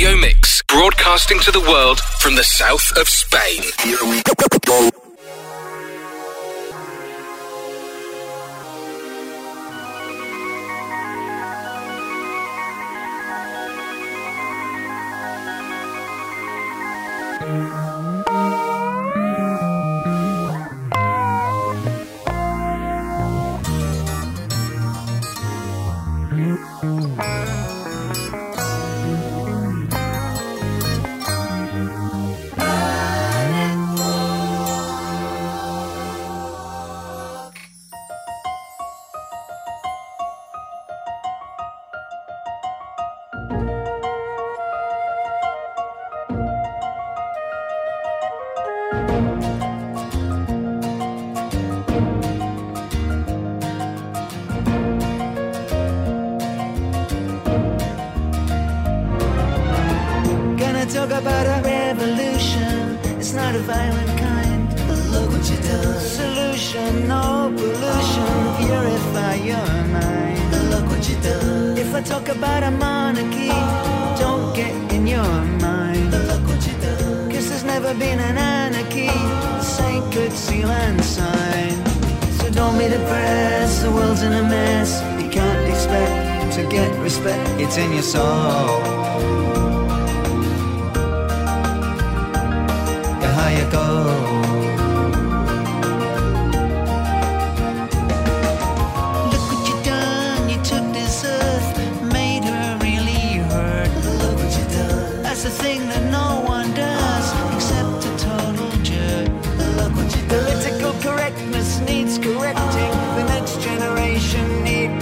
radio mix, broadcasting to the world from the south of Spain.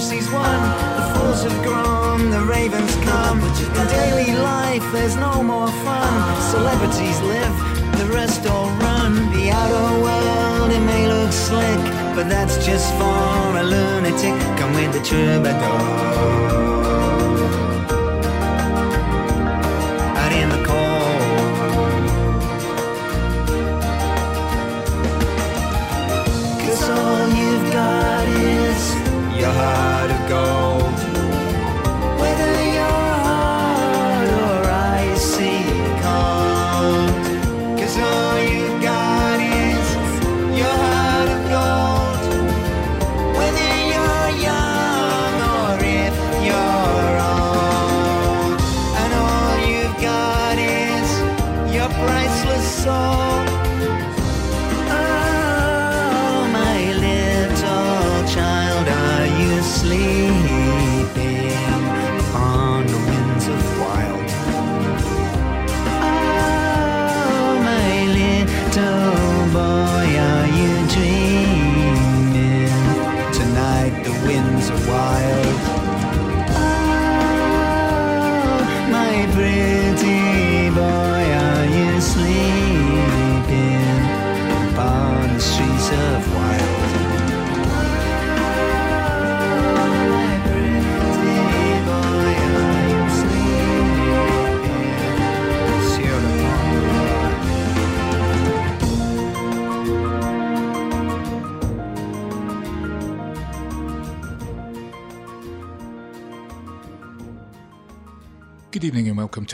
sees won. The fools have grown, the ravens come. In daily life, there's no more fun. Celebrities live, the rest all run. The outer world, it may look slick, but that's just for a lunatic. Come with the troubadour.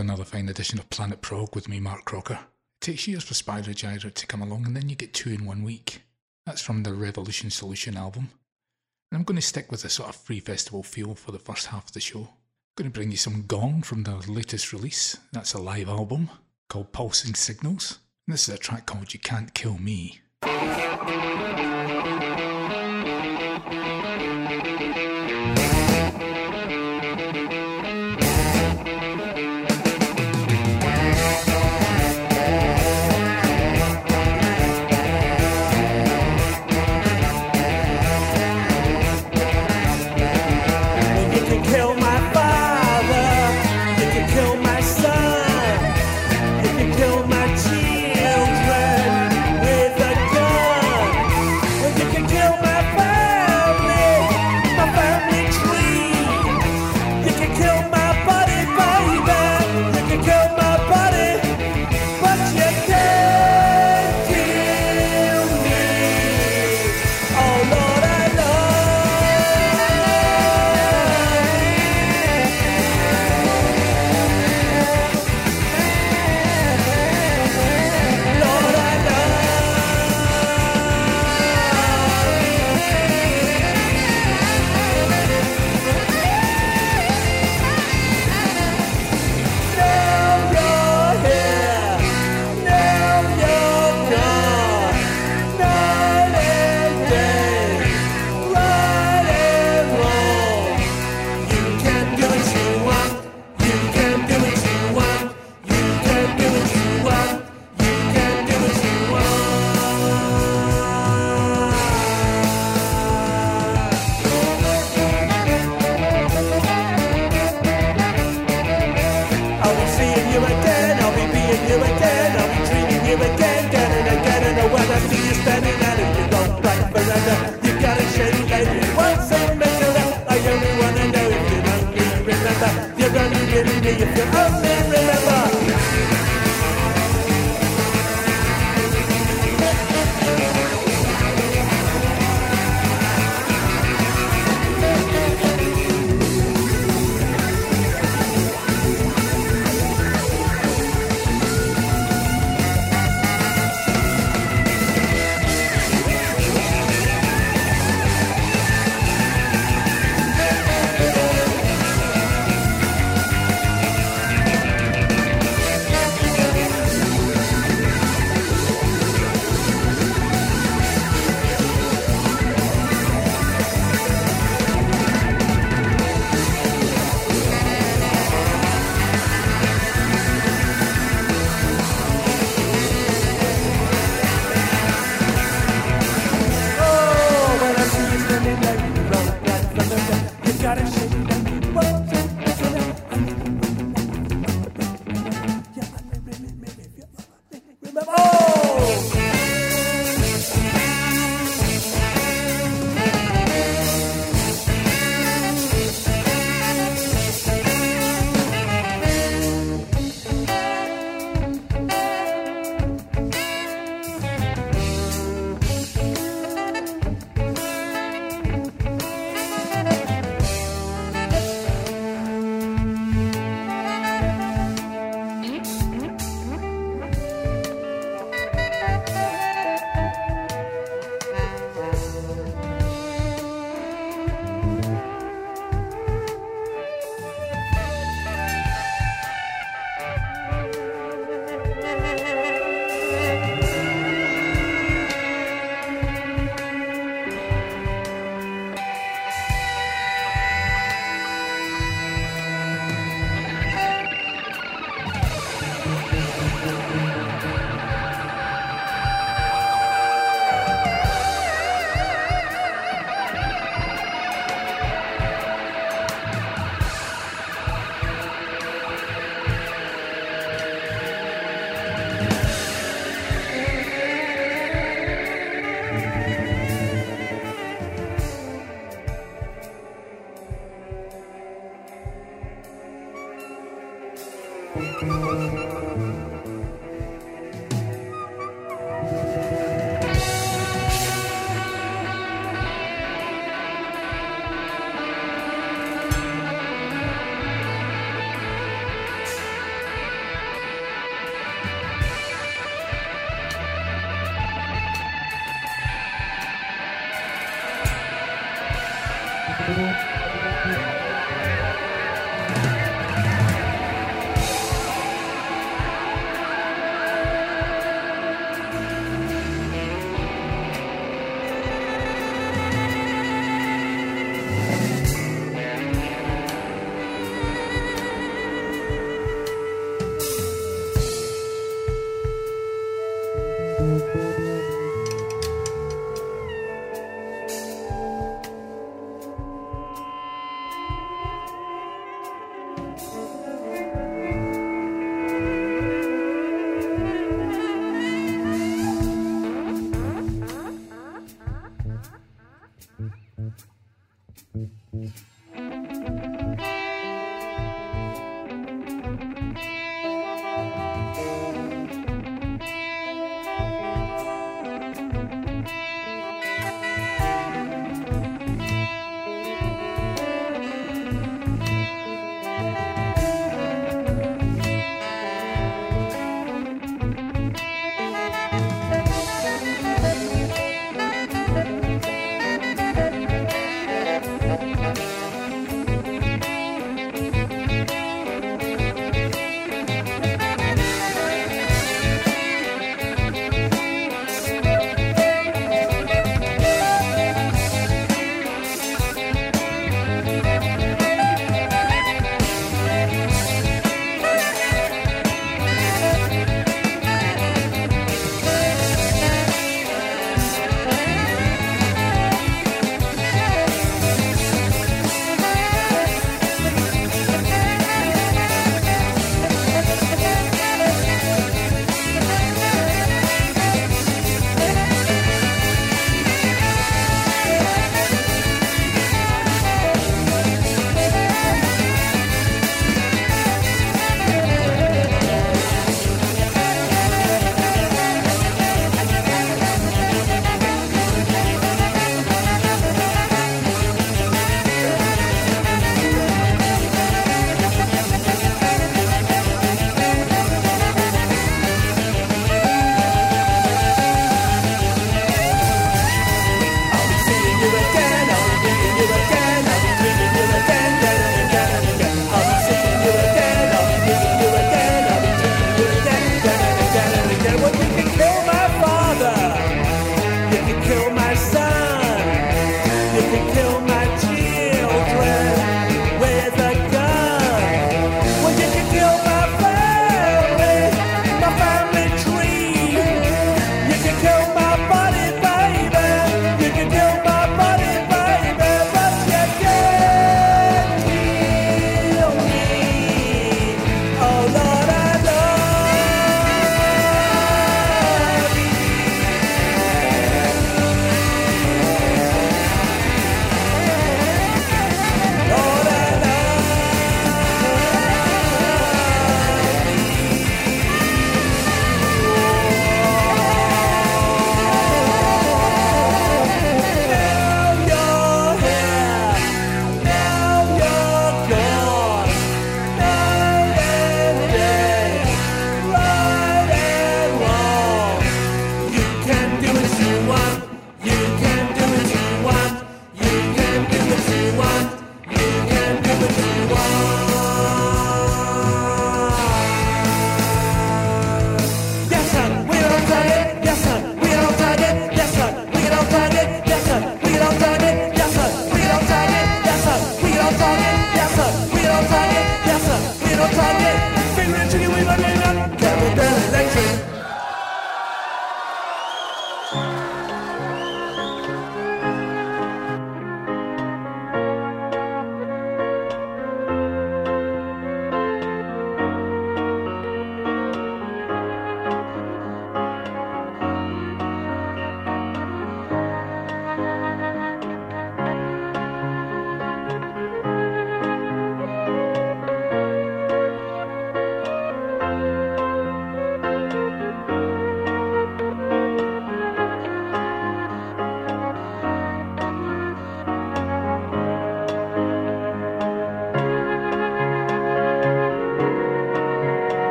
Another fine edition of Planet Prog with me, Mark Crocker. It takes years for Gyra to come along and then you get two in one week. That's from the Revolution Solution album. And I'm going to stick with a sort of free festival feel for the first half of the show. I'm going to bring you some Gong from their latest release. That's a live album called Pulsing Signals. And this is a track called You Can't Kill Me.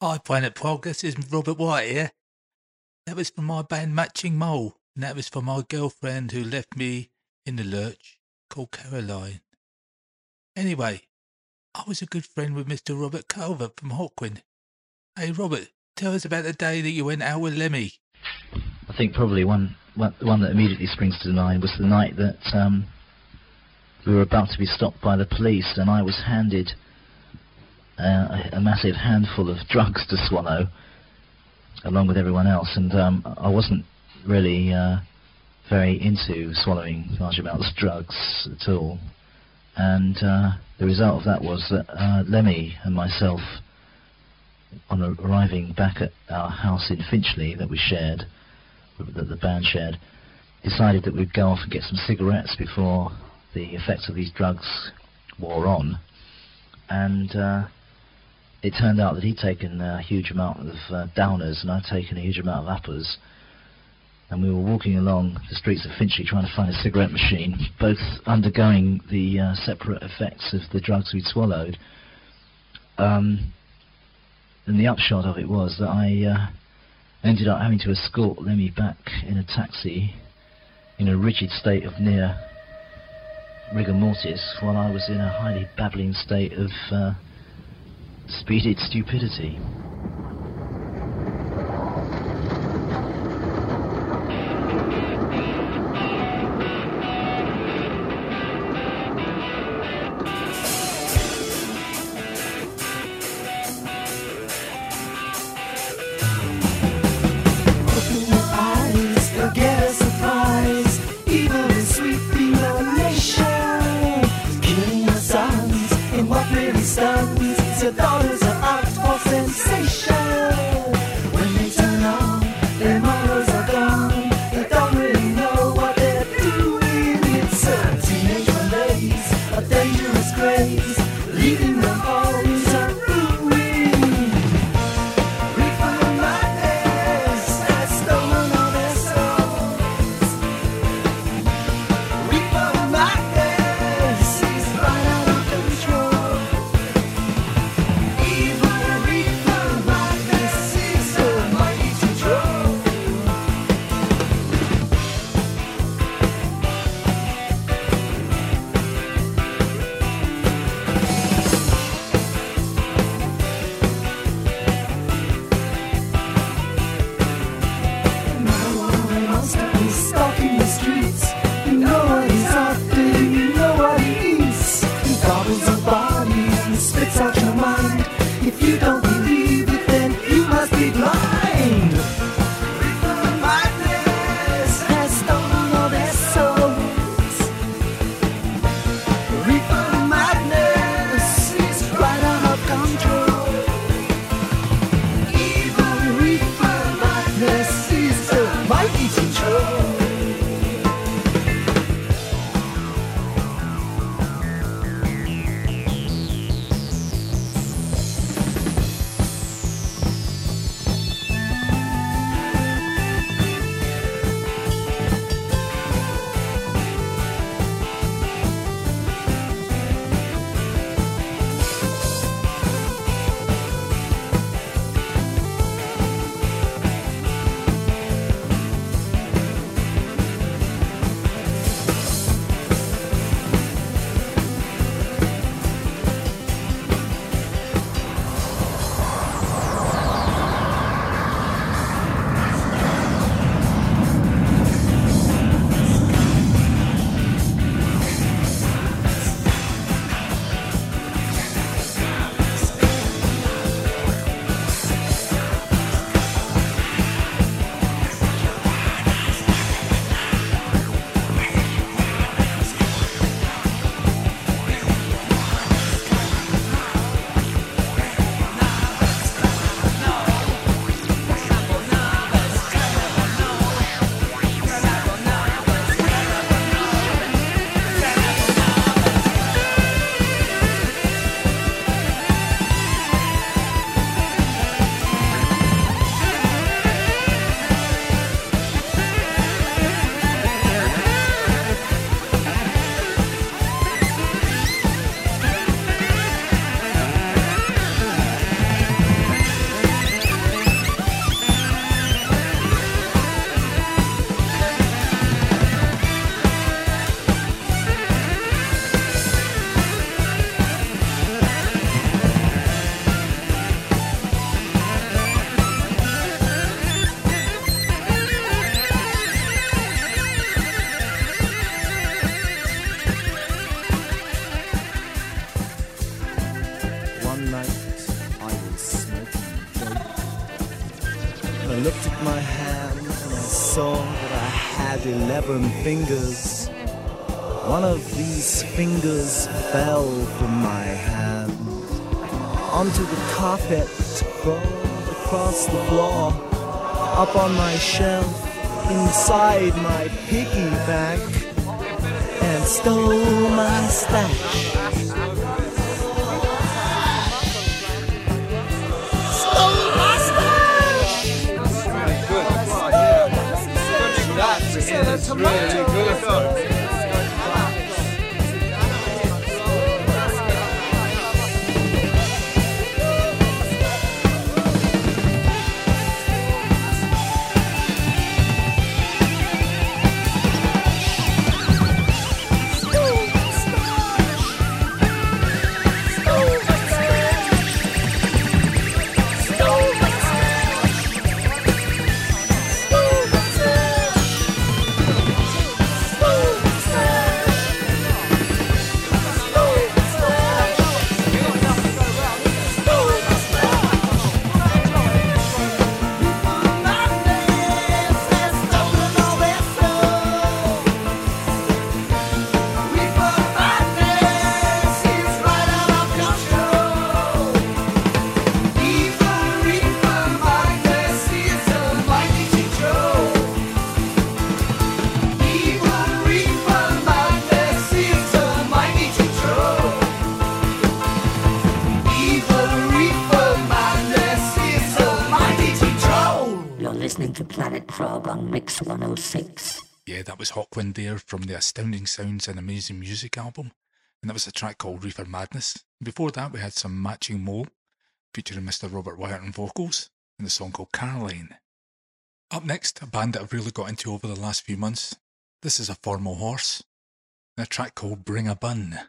Hi, Planet Progress. is Robert Wyatt here. That was from my band Matching Mole, and that was for my girlfriend who left me in the lurch, called Caroline. Anyway, I was a good friend with Mr. Robert Calvert from Hawkwind. Hey, Robert, tell us about the day that you went out with Lemmy. I think probably one, one one that immediately springs to mind was the night that um, we were about to be stopped by the police, and I was handed uh, a, massive handful of drugs to swallow, along with everyone else, and um, I wasn't really uh, very into swallowing large amounts of drugs at all. And uh, the result of that was that uh, Lemmy and myself, on arriving back at our house in Finchley that we shared, that the band shared, decided that we'd go off and get some cigarettes before the effects of these drugs wore on. And uh, it turned out that he'd taken a huge amount of uh, downers and I'd taken a huge amount of uppers. And we were walking along the streets of Finchley trying to find a cigarette machine, both undergoing the uh, separate effects of the drugs we'd swallowed. Um, and the upshot of it was that I uh, ended up having to escort Lemmy back in a taxi in a rigid state of near rigor mortis while I was in a highly babbling state of uh, speeded stupidity. Fingers. One of these fingers fell from my hand onto the carpet, crawled across the floor, up on my shelf, inside my piggy bank, and stole my stash. That's really good. to there from the Astounding Sounds and Amazing Music album. And that was a track called Reefer Madness. Before that, we had some Matching Mole featuring Mr. Robert Wyatt on vocals and the song called Caroline. Up next, a band that I've really got into over the last few months. This is a formal horse and a track called Bring a Bun.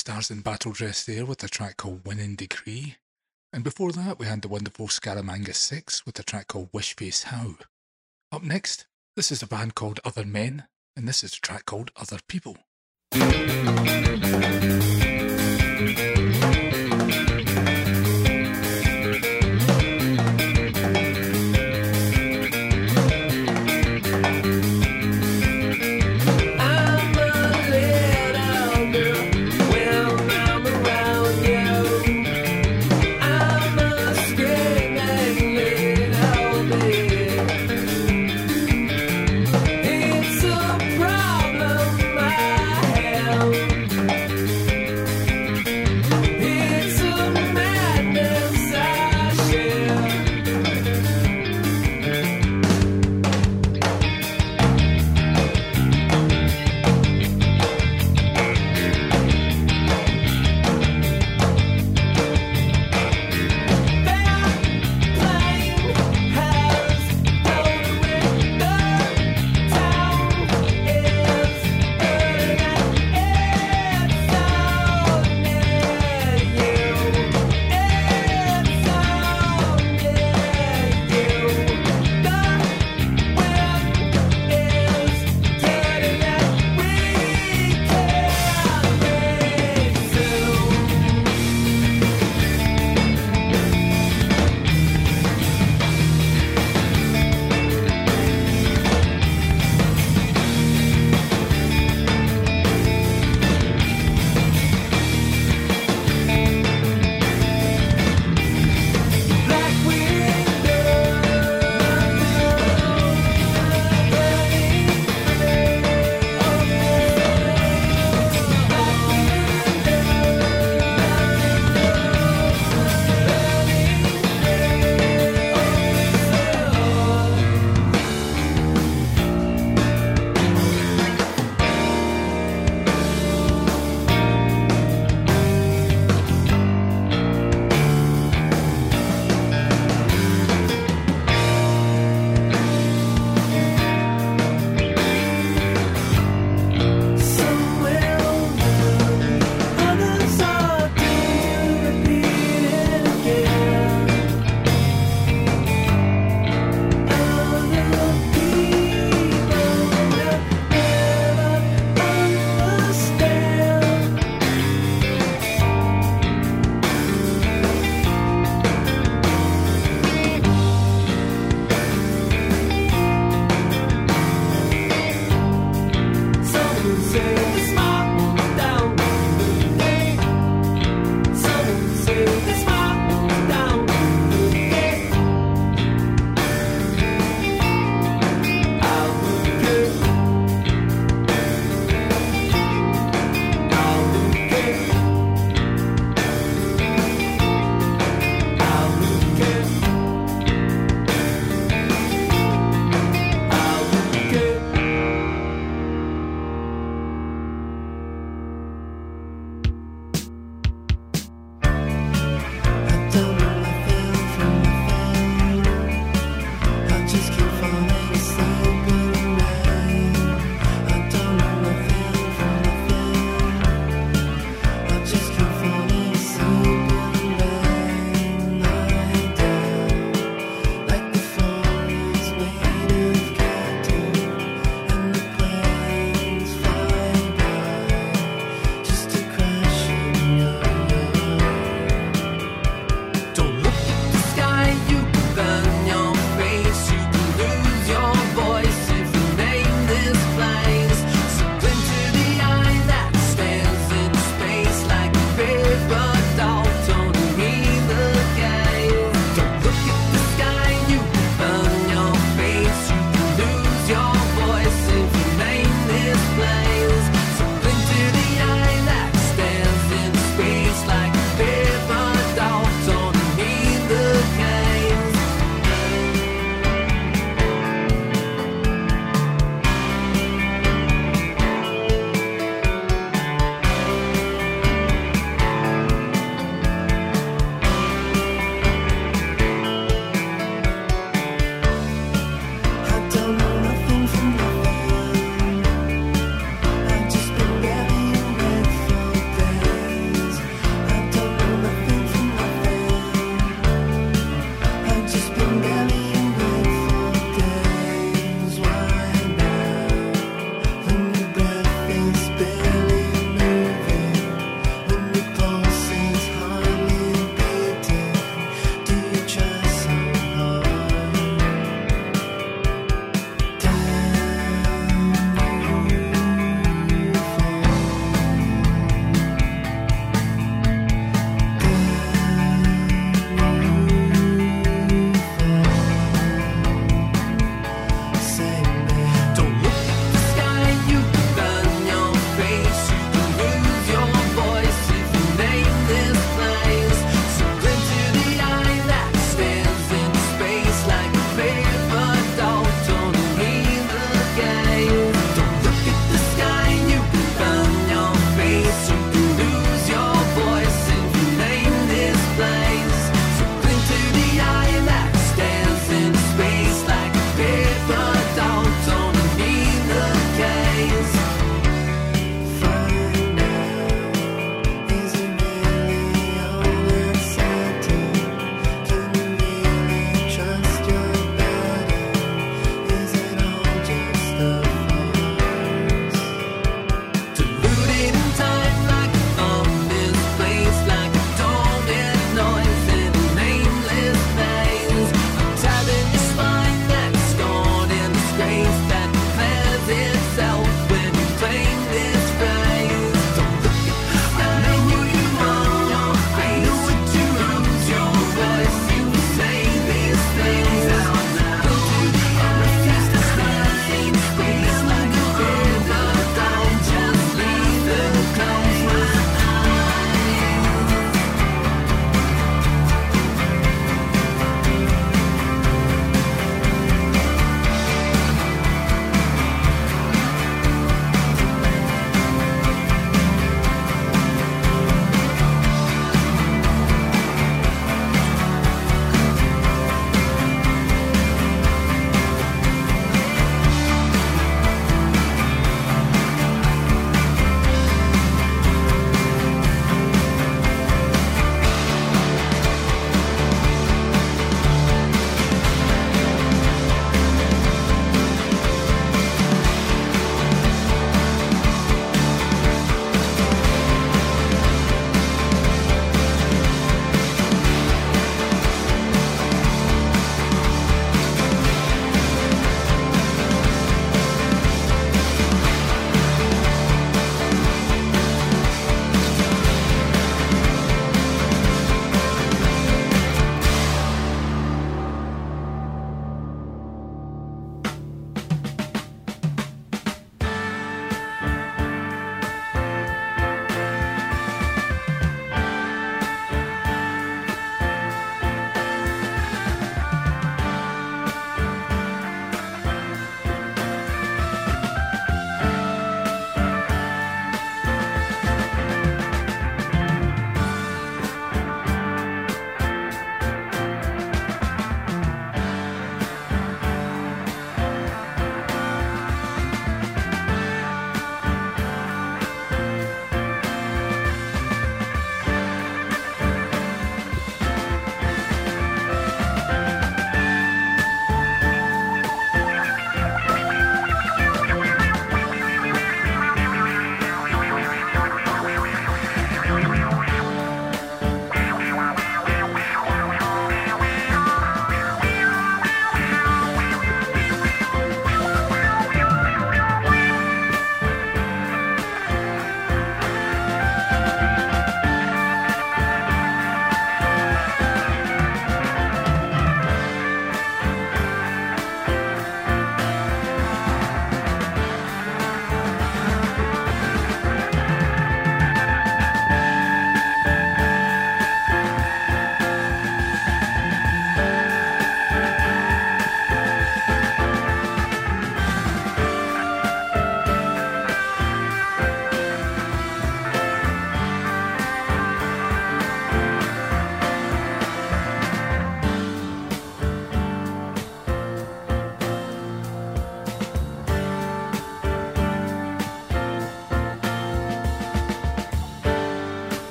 Stars in Battle Dress there with a track called Winning Decree. And before that, we had the wonderful Scaramanga 6 with a track called Wish Face How. Up next, this is a band called Other Men, and this is a track called Other People.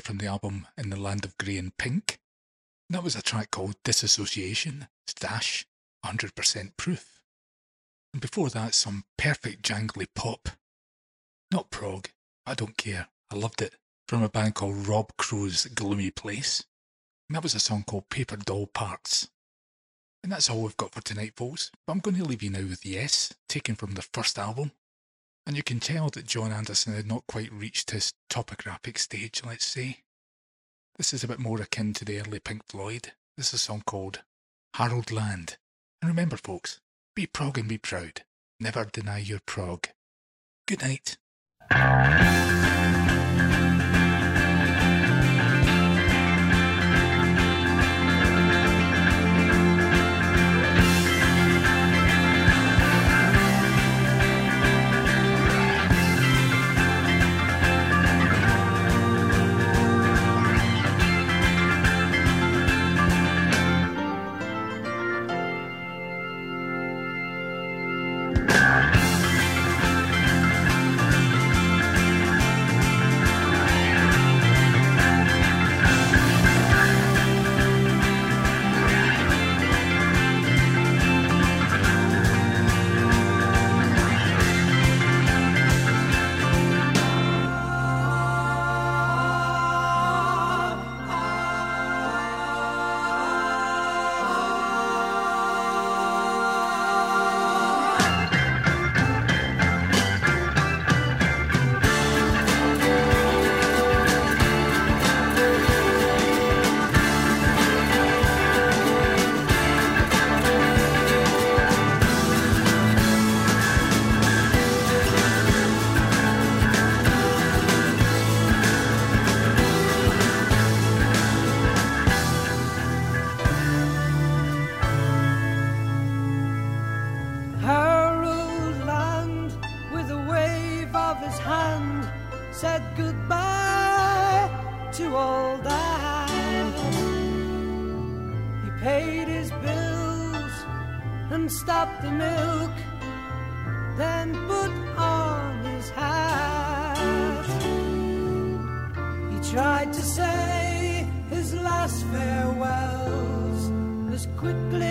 There from the album In the Land of Grey and Pink. That was a track called Disassociation, Stash, 100% Proof. And before that, some perfect jangly pop. Not prog, I don't care, I loved it. From a band called Rob Crow's Gloomy Place. And that was a song called Paper Doll Parts. And that's all we've got for tonight, folks. But I'm going to leave you now with Yes, taken from the first album. And you can tell that Jon Anderson had not quite reached his topographic stage, let's say. This is a bit more akin to the early Pink Floyd. This is a song called Harold Land. And remember, folks, be prog and be proud. Never deny your prog. Good night. His